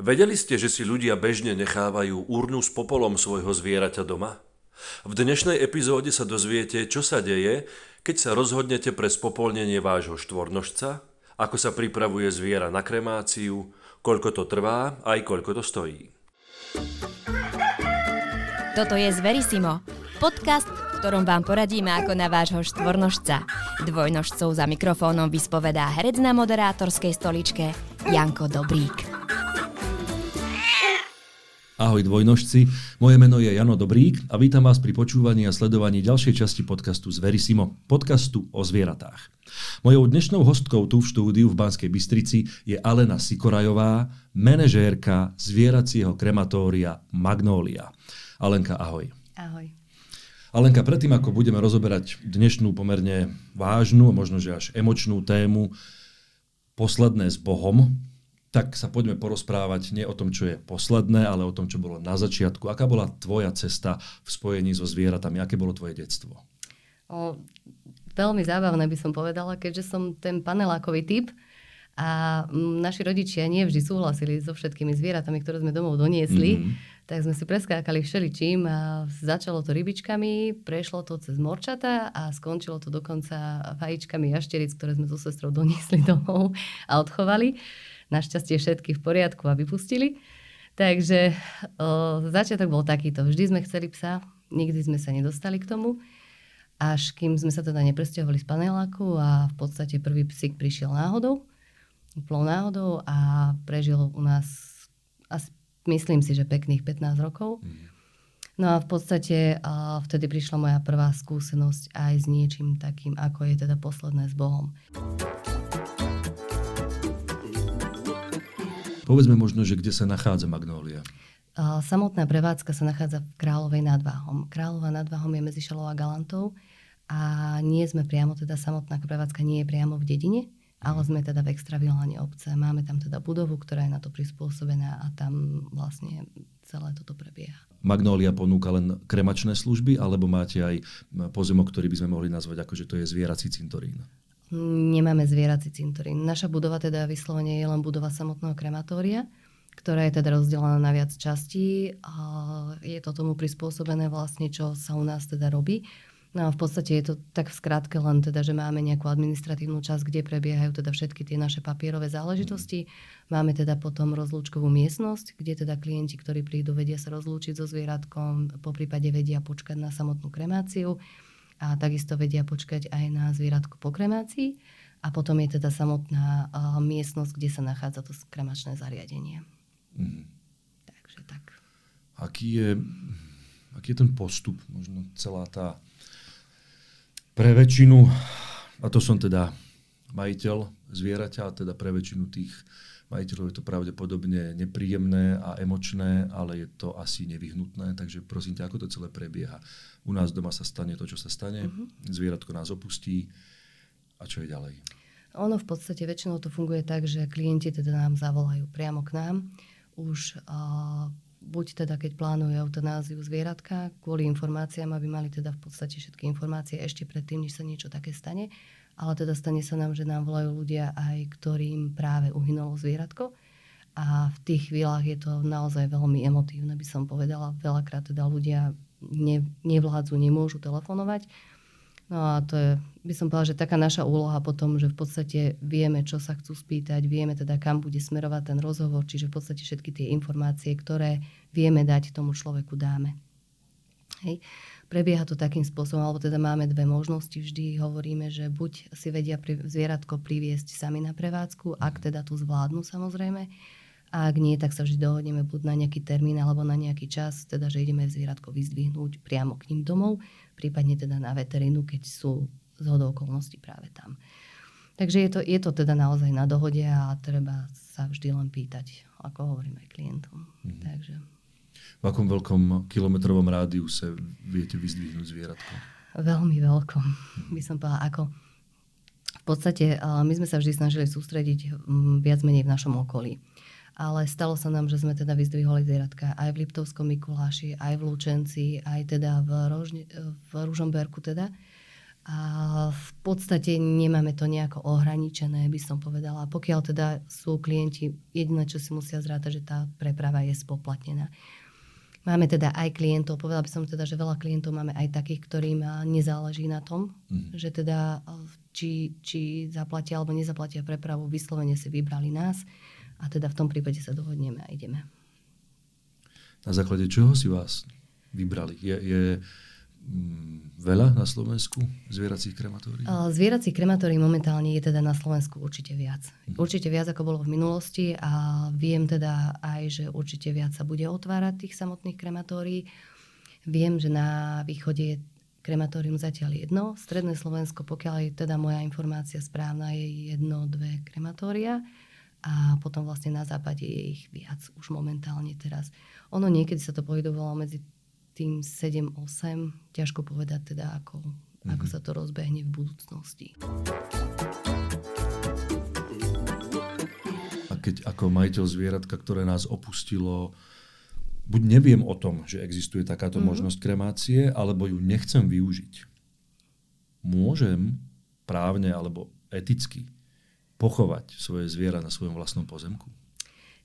Vedeli ste, že si ľudia bežne nechávajú urnu s popolom svojho zvieraťa doma? V dnešnej epizóde sa dozviete, čo sa deje, keď sa rozhodnete pre spopolnenie vášho štvornožca, ako sa pripravuje zviera na kremáciu, koľko to trvá aj koľko to stojí. Toto je Zverisimo, podcast, v ktorom vám poradíme ako na vášho štvornožca. Dvojnožcov za mikrofónom vyspovedá herec na moderátorskej stoličke Janko Dobrík. Ahoj dvojnožci, moje meno je Jano Dobrík a vítam vás pri počúvaní a sledovaní ďalšej časti podcastu Zverisimo, podcastu o zvieratách. Mojou dnešnou hostkou tu v štúdiu v Banskej Bystrici je Alena Sikorajová, manažérka zvieracieho krematória Magnólia. Alenka, ahoj. Ahoj. Alenka, predtým ako budeme rozoberať dnešnú pomerne vážnu, možno že až emočnú tému Posledné s Bohom, tak sa poďme porozprávať nie o tom, čo je posledné, ale o tom, čo bolo na začiatku. Aká bola tvoja cesta v spojení so zvieratami? Aké bolo tvoje detstvo? O, veľmi zábavné by som povedala, keďže som ten panelákový typ a naši rodičia nie vždy súhlasili so všetkými zvieratami, ktoré sme domov doniesli, mm-hmm. tak sme si preskákali všeličím a začalo to rybičkami, prešlo to cez morčata a skončilo to dokonca vajíčkami jašteric, ktoré sme so sestrou doniesli domov a odchovali našťastie všetky v poriadku a vypustili. Takže o, začiatok bol takýto. Vždy sme chceli psa, nikdy sme sa nedostali k tomu, až kým sme sa teda nepresťahovali z paneláku a v podstate prvý psík prišiel náhodou, úplnou náhodou a prežil u nás asi, myslím si, že pekných 15 rokov. Mm. No a v podstate a vtedy prišla moja prvá skúsenosť aj s niečím takým, ako je teda posledné s Bohom. Povedzme možno, že kde sa nachádza Magnólia. Samotná prevádzka sa nachádza v Kráľovej nad Váhom. Kráľová nad Váhom je medzi Šalou a Galantou a nie sme priamo, teda samotná prevádzka nie je priamo v dedine, ale sme teda v extravilane obce. Máme tam teda budovu, ktorá je na to prispôsobená a tam vlastne celé toto prebieha. Magnólia ponúka len kremačné služby, alebo máte aj pozemok, ktorý by sme mohli nazvať ako, že to je zvierací cintorín? Nemáme zvierací cintorín. Naša budova teda vyslovene je len budova samotného krematória, ktorá je teda rozdelená na viac častí. A je to tomu prispôsobené vlastne, čo sa u nás teda robí. No a v podstate je to tak v skratke len teda, že máme nejakú administratívnu časť, kde prebiehajú teda všetky tie naše papierové záležitosti. Máme teda potom rozlúčkovú miestnosť, kde teda klienti, ktorí prídu, vedia sa rozlúčiť so zvieratkom, po prípade vedia počkať na samotnú kremáciu a takisto vedia počkať aj na zvieratko po kremácii. A potom je teda samotná uh, miestnosť, kde sa nachádza to kremačné zariadenie. Mm. Takže tak. Aký je, aký je ten postup? Možno celá tá pre väčšinu, a to som teda majiteľ zvieraťa, a teda pre väčšinu tých majiteľov je to pravdepodobne nepríjemné a emočné, ale je to asi nevyhnutné, takže prosím ťa, ako to celé prebieha. U nás doma sa stane to, čo sa stane, uh-huh. zvieratko nás opustí a čo je ďalej? Ono v podstate väčšinou to funguje tak, že klienti teda nám zavolajú priamo k nám. Už uh, buď teda keď plánujú eutanáziu zvieratka, kvôli informáciám, aby mali teda v podstate všetky informácie ešte predtým, než sa niečo také stane, ale teda stane sa nám, že nám volajú ľudia aj, ktorým práve uhynulo zvieratko. A v tých chvíľach je to naozaj veľmi emotívne, by som povedala. Veľakrát teda ľudia ne, nevládzu, nemôžu telefonovať. No a to je, by som povedala, že taká naša úloha potom, že v podstate vieme, čo sa chcú spýtať, vieme teda, kam bude smerovať ten rozhovor, čiže v podstate všetky tie informácie, ktoré vieme dať tomu človeku, dáme. Hej. Prebieha to takým spôsobom, alebo teda máme dve možnosti. Vždy hovoríme, že buď si vedia pri, zvieratko priviesť sami na prevádzku, ak teda tu zvládnu samozrejme, a ak nie, tak sa vždy dohodneme buď na nejaký termín alebo na nejaký čas, teda že ideme zvieratko vyzdvihnúť priamo k ním domov, prípadne teda na veterinu, keď sú z hodou okolností práve tam. Takže je to, je to teda naozaj na dohode a treba sa vždy len pýtať, ako hovorím aj klientom. Mm-hmm. Takže v akom veľkom kilometrovom rádiuse viete vyzdvihnúť zvieratko? Veľmi veľkom, by som povedala. Ako v podstate my sme sa vždy snažili sústrediť viac menej v našom okolí. Ale stalo sa nám, že sme teda vyzdviholi zvieratka aj v Liptovskom Mikuláši, aj v Lučenci, aj teda v, Rožne, v Ružomberku teda. A v podstate nemáme to nejako ohraničené, by som povedala. Pokiaľ teda sú klienti, jediné, čo si musia zrátať, že tá preprava je spoplatnená. Máme teda aj klientov, povedala by som teda, že veľa klientov máme aj takých, ktorým nezáleží na tom, mm. že teda či, či zaplatia alebo nezaplatia prepravu, vyslovene si vybrali nás a teda v tom prípade sa dohodneme a ideme. Na základe čoho si vás vybrali? Je, je veľa na Slovensku zvieracích krematórií? Zvieracích krematórií momentálne je teda na Slovensku určite viac. Mhm. Určite viac, ako bolo v minulosti a viem teda aj, že určite viac sa bude otvárať tých samotných krematórií. Viem, že na východe je krematórium zatiaľ jedno. Stredné Slovensko, pokiaľ je teda moja informácia správna, je jedno, dve krematória a potom vlastne na západe je ich viac už momentálne teraz. Ono niekedy sa to pohybovalo medzi tým 7-8, ťažko povedať teda, ako, mm-hmm. ako sa to rozbehne v budúcnosti. A keď ako majiteľ zvieratka, ktoré nás opustilo, buď neviem o tom, že existuje takáto mm-hmm. možnosť kremácie, alebo ju nechcem využiť. Môžem právne alebo eticky pochovať svoje zviera na svojom vlastnom pozemku?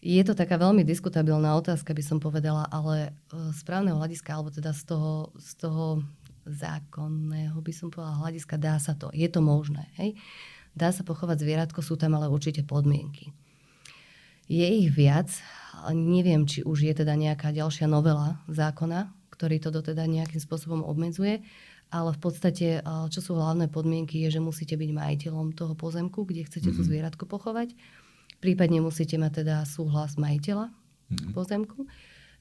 Je to taká veľmi diskutabilná otázka, by som povedala, ale e, z právneho hľadiska, alebo teda z toho, z toho zákonného, by som povedala, hľadiska dá sa to. Je to možné. Hej? Dá sa pochovať zvieratko, sú tam ale určite podmienky. Je ich viac, neviem, či už je teda nejaká ďalšia novela zákona, ktorý to teda nejakým spôsobom obmedzuje, ale v podstate, čo sú hlavné podmienky, je, že musíte byť majiteľom toho pozemku, kde chcete mm-hmm. to mhm. zvieratko pochovať. Prípadne musíte mať teda súhlas majiteľa mm-hmm. pozemku.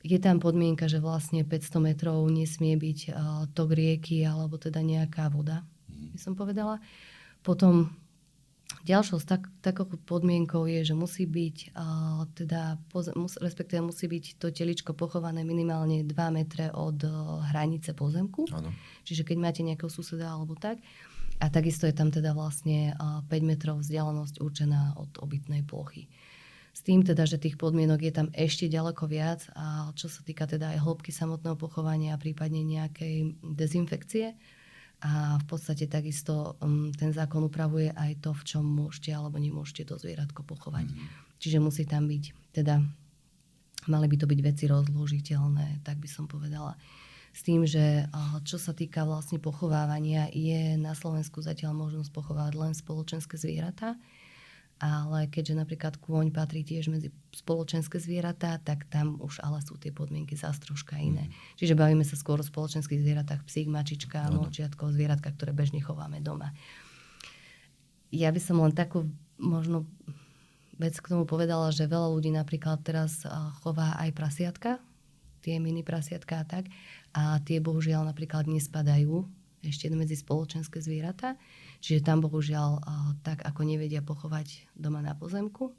Je tam podmienka, že vlastne 500 metrov nesmie byť tok rieky alebo teda nejaká voda, mm-hmm. by som povedala. Potom Ďalšou tak, takou podmienkou je, že musí byť, uh, teda, poz, mus, respektíve musí byť to teličko pochované minimálne 2 metre od uh, hranice pozemku. Ano. Čiže keď máte nejakého suseda alebo tak. A takisto je tam teda vlastne uh, 5 metrov vzdialenosť určená od obytnej plochy. S tým teda, že tých podmienok je tam ešte ďaleko viac a čo sa týka teda aj hĺbky samotného pochovania a prípadne nejakej dezinfekcie, a v podstate takisto um, ten zákon upravuje aj to, v čom môžete alebo nemôžete to zvieratko pochovať. Mm. Čiže musí tam byť, teda mali by to byť veci rozložiteľné, tak by som povedala. S tým, že čo sa týka vlastne pochovávania, je na Slovensku zatiaľ možnosť pochovať len spoločenské zvieratá ale keďže napríklad kôň patrí tiež medzi spoločenské zvieratá, tak tam už ale sú tie podmienky zase troška iné. Mm. Čiže bavíme sa skôr o spoločenských zvieratách, psík, mačička, no, molčiatko, zvieratka, ktoré bežne chováme doma. Ja by som len takú možno vec k tomu povedala, že veľa ľudí napríklad teraz chová aj prasiatka, tie mini prasiatka a tak, a tie bohužiaľ napríklad nespadajú ešte medzi spoločenské zvieratá. Čiže tam bohužiaľ tak, ako nevedia pochovať doma na pozemku,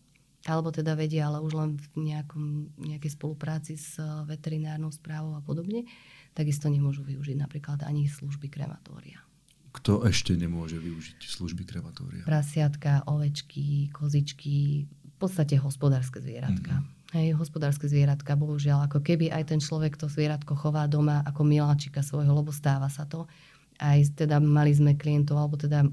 alebo teda vedia, ale už len v nejakom, nejakej spolupráci s veterinárnou správou a podobne, takisto nemôžu využiť napríklad ani služby krematória. Kto ešte nemôže využiť služby krematória? Prasiatka, ovečky, kozičky, v podstate hospodárske zvieratka. Mm-hmm. Hej, hospodárske zvieratka, bohužiaľ, ako keby aj ten človek to zvieratko chová doma ako miláčika svojho, lebo stáva sa to aj teda mali sme klientov, alebo teda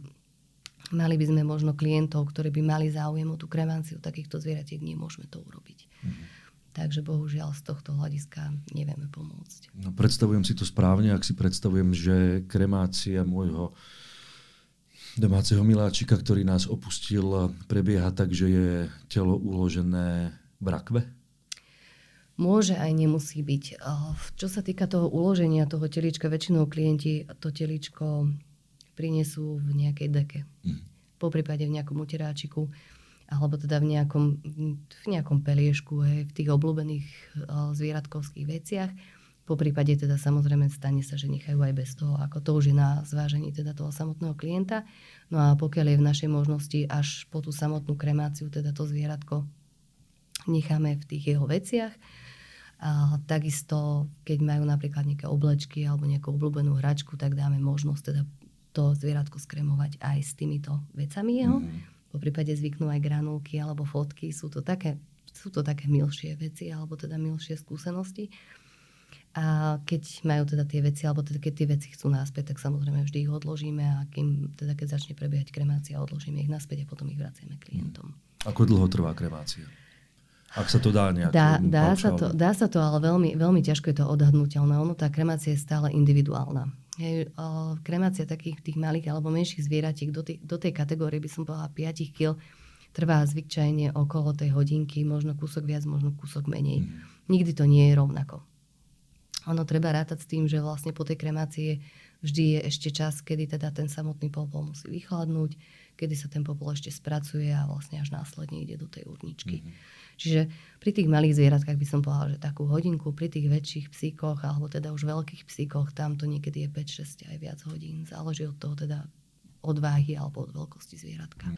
mali by sme možno klientov, ktorí by mali záujem o tú kremáciu takýchto zvieratiek, nemôžeme to urobiť. Mm-hmm. Takže bohužiaľ z tohto hľadiska nevieme pomôcť. No, predstavujem si to správne, ak si predstavujem, že kremácia môjho domáceho miláčika, ktorý nás opustil, prebieha tak, že je telo uložené v rakve? Môže aj nemusí byť. Čo sa týka toho uloženia toho telička, väčšinou klienti to teličko prinesú v nejakej deke. Mm. Po prípade v nejakom uteráčiku alebo teda v nejakom, v nejakom peliešku, hej, v tých obľúbených zvieratkovských veciach. Po prípade teda samozrejme stane sa, že nechajú aj bez toho, ako to už je na zvážení teda toho samotného klienta. No a pokiaľ je v našej možnosti až po tú samotnú kremáciu, teda to zvieratko necháme v tých jeho veciach, a takisto, keď majú napríklad nejaké oblečky alebo nejakú obľúbenú hračku, tak dáme možnosť teda to zvieratko skremovať aj s týmito vecami jeho. Mm. Po prípade zvyknú aj granulky alebo fotky. Sú to také, sú to také milšie veci alebo teda milšie skúsenosti. A keď majú teda tie veci, alebo teda keď tie veci chcú naspäť, tak samozrejme vždy ich odložíme a kým, teda keď začne prebiehať kremácia, odložíme ich naspäť a potom ich vraciame klientom. Ako dlho trvá kremácia? Ak sa to dá nejak dá, dá, sa to, dá sa to, ale veľmi, veľmi ťažko je to odhadnutelné. Ono, tá kremácia je stále individuálna. Hej, kremácia takých tých malých alebo menších zvieratiek do, tý, do tej kategórie by som povedala 5 kg trvá zvyčajne okolo tej hodinky, možno kúsok viac, možno kúsok menej. Mm. Nikdy to nie je rovnako. Ono treba rátať s tým, že vlastne po tej kremácii vždy je ešte čas, kedy teda ten samotný popol musí vychladnúť, kedy sa ten popol ešte spracuje a vlastne až následne ide do tej urničky. Mm-hmm. Čiže pri tých malých zvieratkách by som povedala, že takú hodinku, pri tých väčších psíkoch, alebo teda už veľkých psíkoch, tam to niekedy je 5, 6 aj viac hodín. Záleží od toho teda od váhy alebo od veľkosti zvieratka.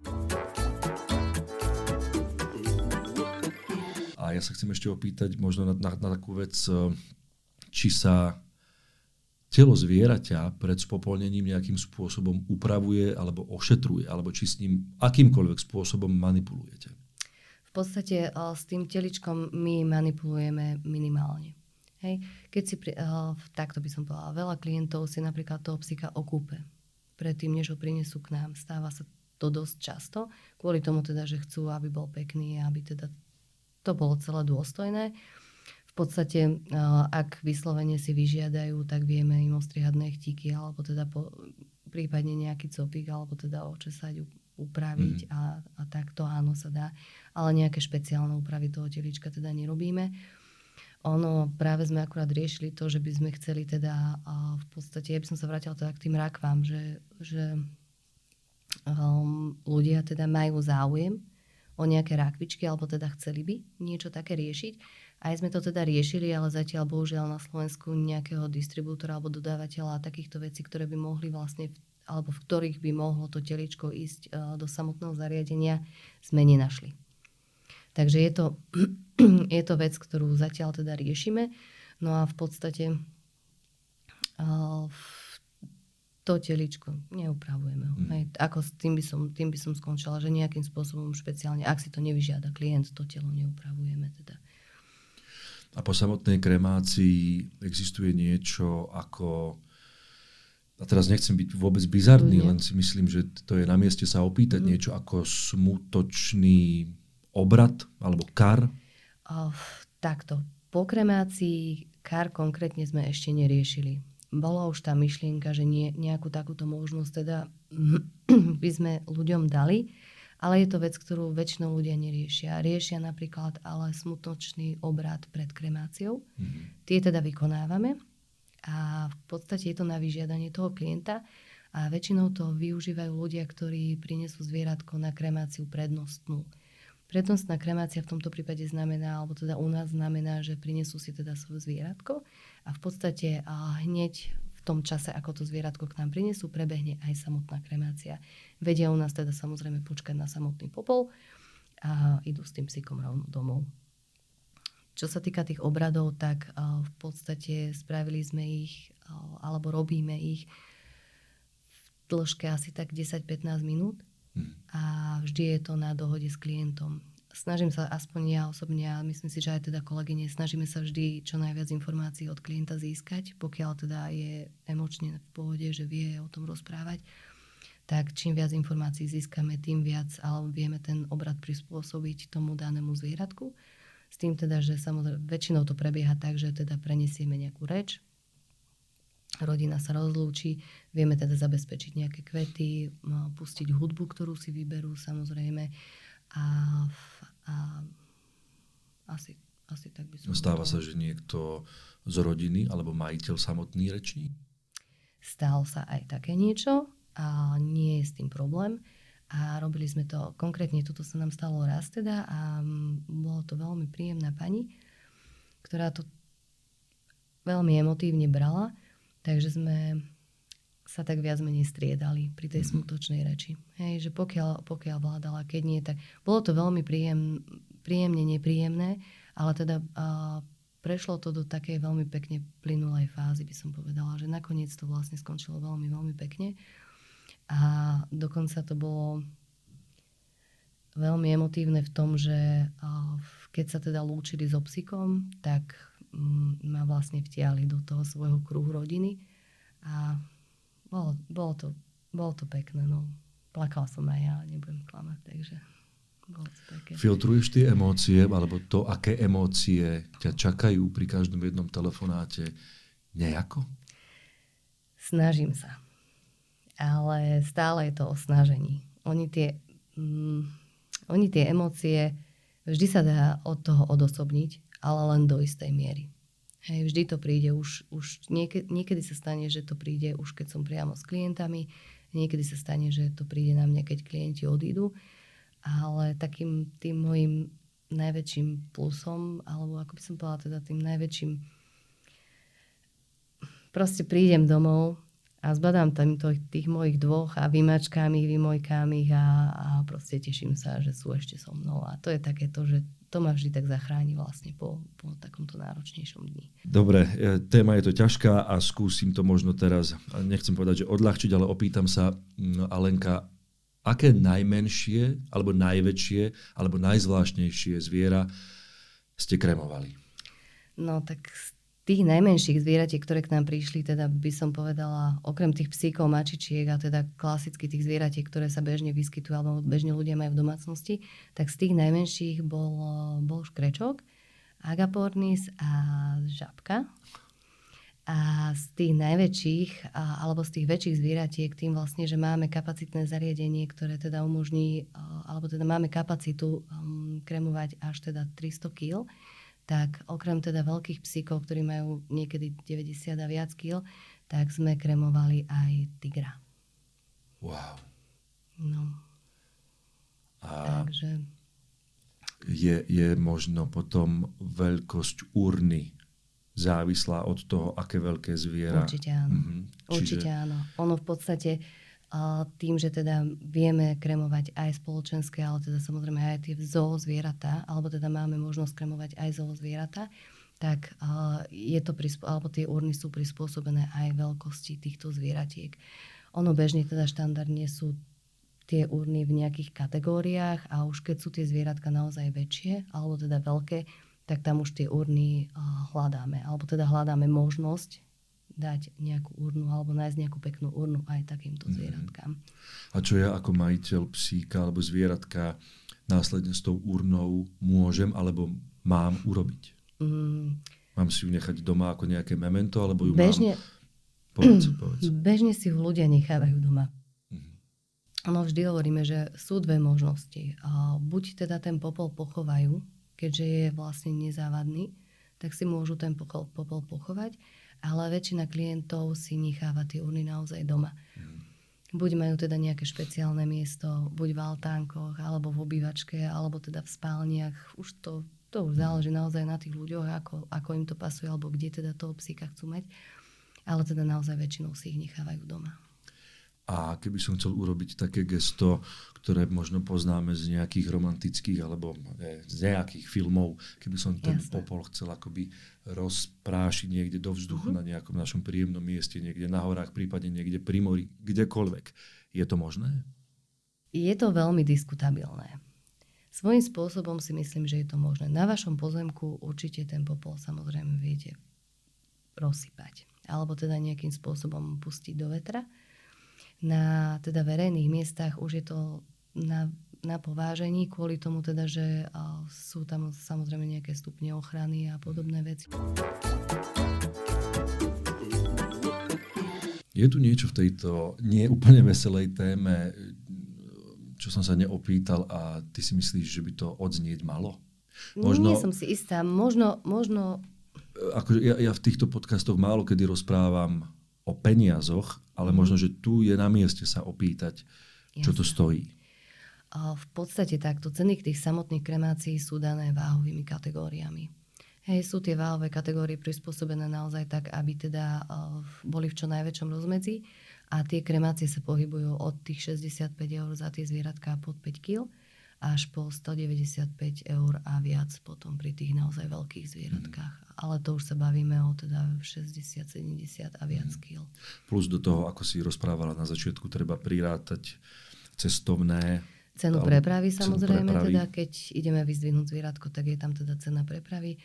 A ja sa chcem ešte opýtať možno na, na, na takú vec, či sa telo zvieraťa pred spopolnením nejakým spôsobom upravuje alebo ošetruje, alebo či s ním akýmkoľvek spôsobom manipulujete. V podstate uh, s tým teličkom my manipulujeme minimálne. Hej. Keď si, pri, uh, takto by som povedala, veľa klientov si napríklad toho psíka okúpe predtým, než ho prinesú k nám. Stáva sa to dosť často, kvôli tomu teda, že chcú, aby bol pekný, aby teda to bolo celé dôstojné. V podstate, ak vyslovene si vyžiadajú, tak vieme im ostrihať nechtíky, alebo teda po, prípadne nejaký copík, alebo teda očesať, upraviť mm. a, a takto áno sa dá. Ale nejaké špeciálne úpravy toho telička teda nerobíme. Ono, práve sme akurát riešili to, že by sme chceli teda v podstate, ja by som sa vrátila teda k tým rakvám, že, že um, ľudia teda majú záujem o nejaké rakvičky, alebo teda chceli by niečo také riešiť aj sme to teda riešili, ale zatiaľ bohužiaľ na Slovensku nejakého distribútora alebo dodávateľa a takýchto vecí, ktoré by mohli vlastne, alebo v ktorých by mohlo to teličko ísť uh, do samotného zariadenia, sme nenašli. Takže je to, je to vec, ktorú zatiaľ teda riešime. No a v podstate uh, to teličko neupravujeme ho. Mm. Ako s tým by, som, tým by som skončila, že nejakým spôsobom špeciálne, ak si to nevyžiada klient, to telo neupravujeme teda. A po samotnej kremácii existuje niečo ako a teraz nechcem byť vôbec bizarný, len si myslím, že to je na mieste sa opýtať mm. niečo ako smutočný obrad alebo kar? Oh, takto. Po kremácii kar konkrétne sme ešte neriešili. Bola už tá myšlienka, že nie, nejakú takúto možnosť teda by sme ľuďom dali, ale je to vec, ktorú väčšinou ľudia neriešia. Riešia napríklad ale smutočný obrad pred kremáciou. Mm-hmm. Tie teda vykonávame a v podstate je to na vyžiadanie toho klienta a väčšinou to využívajú ľudia, ktorí prinesú zvieratko na kremáciu prednostnú. Prednostná kremácia v tomto prípade znamená, alebo teda u nás znamená, že prinesú si teda svoje zvieratko a v podstate a hneď tom čase, ako to zvieratko k nám prinesú, prebehne aj samotná kremácia. Vedia u nás teda samozrejme počkať na samotný popol a idú s tým psíkom rovno domov. Čo sa týka tých obradov, tak v podstate spravili sme ich, alebo robíme ich v dĺžke asi tak 10-15 minút hm. a vždy je to na dohode s klientom snažím sa aspoň ja osobne a myslím si, že aj teda kolegyne, snažíme sa vždy čo najviac informácií od klienta získať, pokiaľ teda je emočne v pohode, že vie o tom rozprávať tak čím viac informácií získame, tým viac alebo vieme ten obrad prispôsobiť tomu danému zvieratku. S tým teda, že samozrejme väčšinou to prebieha tak, že teda prenesieme nejakú reč, rodina sa rozlúči, vieme teda zabezpečiť nejaké kvety, pustiť hudbu, ktorú si vyberú samozrejme a, a asi, asi tak by som... Stáva sa, že niekto z rodiny alebo majiteľ samotný reční? Stalo sa aj také niečo a nie je s tým problém. A robili sme to, konkrétne toto sa nám stalo raz teda a bolo to veľmi príjemná pani, ktorá to veľmi emotívne brala, takže sme sa tak viac menej striedali pri tej mhm. smutočnej reči. Hej, že pokiaľ, pokiaľ vládala, keď nie, tak bolo to veľmi príjem, príjemne nepríjemné, ale teda uh, prešlo to do takej veľmi pekne plynulej fázy, by som povedala, že nakoniec to vlastne skončilo veľmi, veľmi pekne. A dokonca to bolo veľmi emotívne v tom, že uh, keď sa teda lúčili so psíkom, tak mm, ma vlastne vtiali do toho svojho kruhu rodiny a bolo, bolo, to, bolo to pekné. No. Plakala som aj ja, nebudem klamať, takže bolo to také. Filtruješ tie emócie, alebo to, aké emócie ťa čakajú pri každom jednom telefonáte nejako? Snažím sa. Ale stále je to o snažení. Oni tie, mm, oni tie emócie, vždy sa dá od toho odosobniť, ale len do istej miery. Hej, vždy to príde, už, už niekedy, niekedy sa stane, že to príde už keď som priamo s klientami, niekedy sa stane, že to príde na mňa, keď klienti odídu, ale takým tým môjim najväčším plusom, alebo ako by som povedala teda tým najväčším proste prídem domov a zbadám tam to, tých mojich dvoch a vymačkám ich, vymojkám ich a, a proste teším sa, že sú ešte so mnou. A to je také to, že to ma vždy tak zachráni vlastne po, po takomto náročnejšom dni. Dobre, e, téma je to ťažká a skúsim to možno teraz, nechcem povedať, že odľahčiť, ale opýtam sa, Alenka, aké najmenšie, alebo najväčšie, alebo najzvláštnejšie zviera ste kremovali? No tak tých najmenších zvieratiek, ktoré k nám prišli, teda by som povedala, okrem tých psíkov, mačičiek a teda klasicky tých zvieratiek, ktoré sa bežne vyskytujú alebo bežne ľudia majú v domácnosti, tak z tých najmenších bol, bol škrečok, agapornis a žabka. A z tých najväčších, alebo z tých väčších zvieratiek, tým vlastne, že máme kapacitné zariadenie, ktoré teda umožní, alebo teda máme kapacitu um, kremovať až teda 300 kg, tak okrem teda veľkých psíkov, ktorí majú niekedy 90 a viac kg, tak sme kremovali aj tigra. Wow. No. A Takže... je, je možno potom veľkosť urny závislá od toho, aké veľké zviera. Určite áno. Mhm. Určite áno. Ono v podstate tým, že teda vieme kremovať aj spoločenské, ale teda samozrejme aj tie zoo zvieratá, alebo teda máme možnosť kremovať aj zoo zvieratá, tak je to alebo tie urny sú prispôsobené aj veľkosti týchto zvieratiek. Ono bežne teda štandardne sú tie urny v nejakých kategóriách a už keď sú tie zvieratka naozaj väčšie, alebo teda veľké, tak tam už tie urny hľadáme. Alebo teda hľadáme možnosť dať nejakú urnu alebo nájsť nejakú peknú urnu aj takýmto mhm. zvieratkám. A čo ja ako majiteľ psíka alebo zvieratka následne s tou urnou môžem alebo mám urobiť? Mm. Mám si ju nechať doma ako nejaké memento alebo ju bežne, mám... Povedz, povedz. Bežne si ju ľudia nechávajú doma. Mm. No vždy hovoríme, že sú dve možnosti. Buď teda ten popol pochovajú, keďže je vlastne nezávadný, tak si môžu ten popol, popol pochovať ale väčšina klientov si necháva tie urny naozaj doma. Mm. Buď majú teda nejaké špeciálne miesto, buď v altánkoch, alebo v obývačke, alebo teda v spálniach. Už to, to už záleží naozaj na tých ľuďoch, ako, ako im to pasuje, alebo kde teda toho psíka chcú mať. Ale teda naozaj väčšinou si ich nechávajú doma. A keby som chcel urobiť také gesto, ktoré možno poznáme z nejakých romantických alebo z nejakých filmov, keby som ten Jasne. popol chcel akoby rozprášiť niekde do vzduchu uh-huh. na nejakom našom príjemnom mieste, niekde na horách, prípadne niekde pri mori, kdekoľvek. Je to možné? Je to veľmi diskutabilné. Svojím spôsobom si myslím, že je to možné. Na vašom pozemku určite ten popol samozrejme viete rozsypať. Alebo teda nejakým spôsobom pustiť do vetra na teda verejných miestach už je to na, na povážení kvôli tomu teda, že sú tam samozrejme nejaké stupne ochrany a podobné veci. Je tu niečo v tejto nie úplne veselej téme, čo som sa neopýtal a ty si myslíš, že by to odznieť malo? Možno, Nie som si istá. Možno, možno... Ako ja, ja v týchto podcastoch málo kedy rozprávam o peniazoch, ale mm. možno, že tu je na mieste sa opýtať, čo Jasne. to stojí. V podstate takto. Ceny tých samotných kremácií sú dané váhovými kategóriami. Hej, sú tie váhové kategórie prispôsobené naozaj tak, aby teda boli v čo najväčšom rozmedzi a tie kremácie sa pohybujú od tých 65 eur za tie zvieratka pod 5 kg až po 195 eur a viac potom pri tých naozaj veľkých zvieratkách. Mm. Ale to už sa bavíme o teda 60, 70 a viac mm. kil. Plus do toho, ako si rozprávala na začiatku, treba prirátať cestovné. Cenu prepravy samozrejme, cenu prepravy. teda keď ideme vyzdvihnúť zvieratko, tak je tam teda cena prepravy.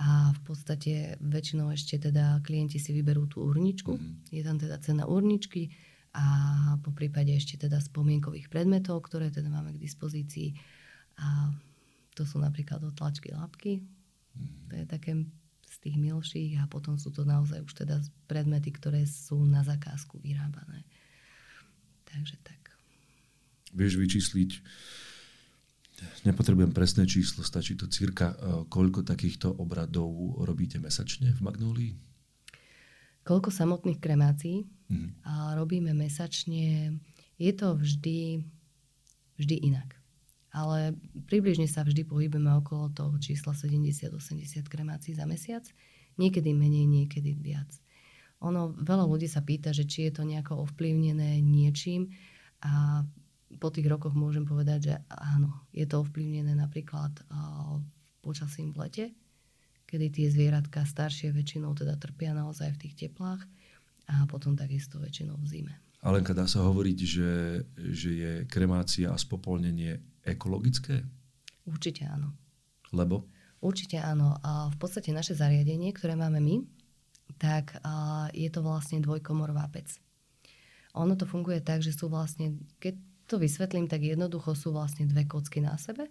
a v podstate väčšinou ešte teda klienti si vyberú tú urničku. Mm-hmm. Je tam teda cena urničky a po prípade ešte teda spomienkových predmetov, ktoré teda máme k dispozícii. A to sú napríklad otlačky lapky. Mm-hmm. To je také z tých milších a potom sú to naozaj už teda predmety, ktoré sú na zakázku vyrábané. Takže tak. Vieš vyčísliť Nepotrebujem presné číslo, stačí to cirka. E, koľko takýchto obradov robíte mesačne v Magnólii? Koľko samotných kremácií mm. a robíme mesačne, je to vždy, vždy inak. Ale približne sa vždy pohybujeme okolo toho čísla 70-80 kremácií za mesiac. Niekedy menej, niekedy viac. Ono, veľa ľudí sa pýta, že či je to nejako ovplyvnené niečím a po tých rokoch môžem povedať, že áno, je to ovplyvnené napríklad uh, počasím v lete, kedy tie zvieratka staršie väčšinou teda trpia naozaj v tých teplách a potom takisto väčšinou v zime. Alenka, dá sa hovoriť, že, že je kremácia a spopolnenie ekologické? Určite áno. Lebo? Určite áno. A v podstate naše zariadenie, ktoré máme my, tak je to vlastne dvojkomorová pec. Ono to funguje tak, že sú vlastne, keď to vysvetlím, tak jednoducho sú vlastne dve kocky na sebe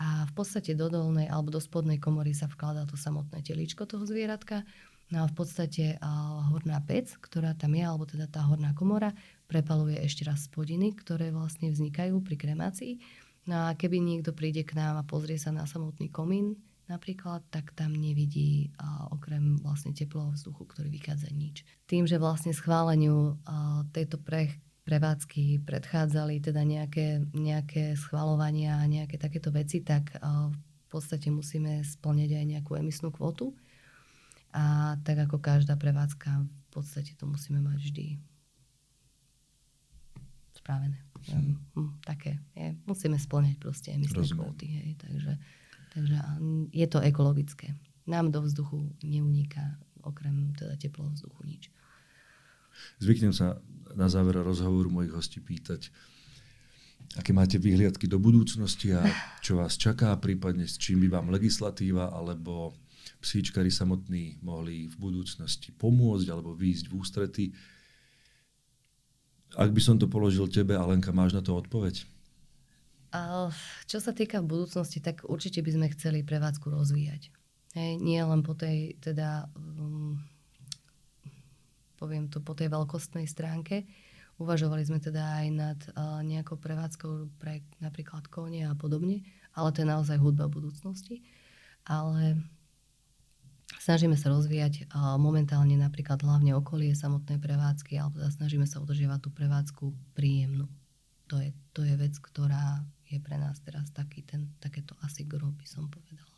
a v podstate do dolnej alebo do spodnej komory sa vkladá to samotné telíčko toho zvieratka. No a v podstate a, horná pec, ktorá tam je, alebo teda tá horná komora, prepaluje ešte raz spodiny, ktoré vlastne vznikajú pri kremácii. No a keby niekto príde k nám a pozrie sa na samotný komín napríklad, tak tam nevidí a, okrem vlastne teplého vzduchu, ktorý vychádza nič. Tým, že vlastne schváleniu a, tejto pre, prevádzky predchádzali teda nejaké, nejaké schvalovania a nejaké takéto veci, tak v podstate musíme splniť aj nejakú emisnú kvotu. A tak ako každá prevádzka, v podstate to musíme mať vždy spravené. Hmm. Hm, také. Je, musíme splňať proste emisné kvóty. Hej, takže, takže je to ekologické. Nám do vzduchu neuniká okrem teda teplého vzduchu nič. Zvyknem sa na záver rozhovoru mojich hostí pýtať, aké máte vyhliadky do budúcnosti a čo vás čaká, prípadne s čím by vám legislatíva alebo psíčkari samotní mohli v budúcnosti pomôcť alebo výjsť v ústrety. Ak by som to položil tebe, Alenka, máš na to odpoveď? Čo sa týka budúcnosti, tak určite by sme chceli prevádzku rozvíjať. Hej, nie len po tej teda um, poviem to po tej veľkostnej stránke. Uvažovali sme teda aj nad uh, nejakou prevádzkou pre napríklad kone a podobne, ale to je naozaj hudba budúcnosti. Ale snažíme sa rozvíjať momentálne napríklad hlavne okolie samotnej prevádzky, alebo teda snažíme sa udržiavať tú prevádzku príjemnú. To je, to je vec, ktorá je pre nás teraz taký ten, takéto asi gro, by som povedala.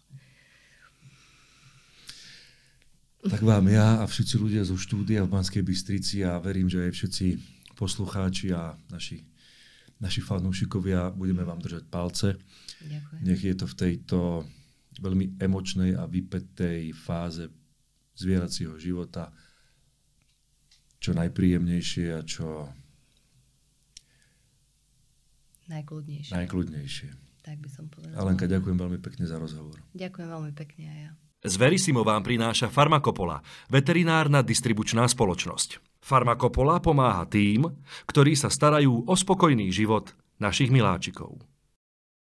tak vám ja a všetci ľudia zo štúdia v Banskej Bystrici a verím, že aj všetci poslucháči a naši, naši fanúšikovia budeme vám držať palce. Ďakujem. Nech je to v tejto veľmi emočnej a vypetej fáze zvieracieho života čo najpríjemnejšie a čo najkľudnejšie. najkľudnejšie. Tak by som povedala. Alenka, ďakujem veľmi pekne za rozhovor. Ďakujem veľmi pekne aj ja. Z Verisimo vám prináša Farmakopola, veterinárna distribučná spoločnosť. Farmakopola pomáha tým, ktorí sa starajú o spokojný život našich miláčikov.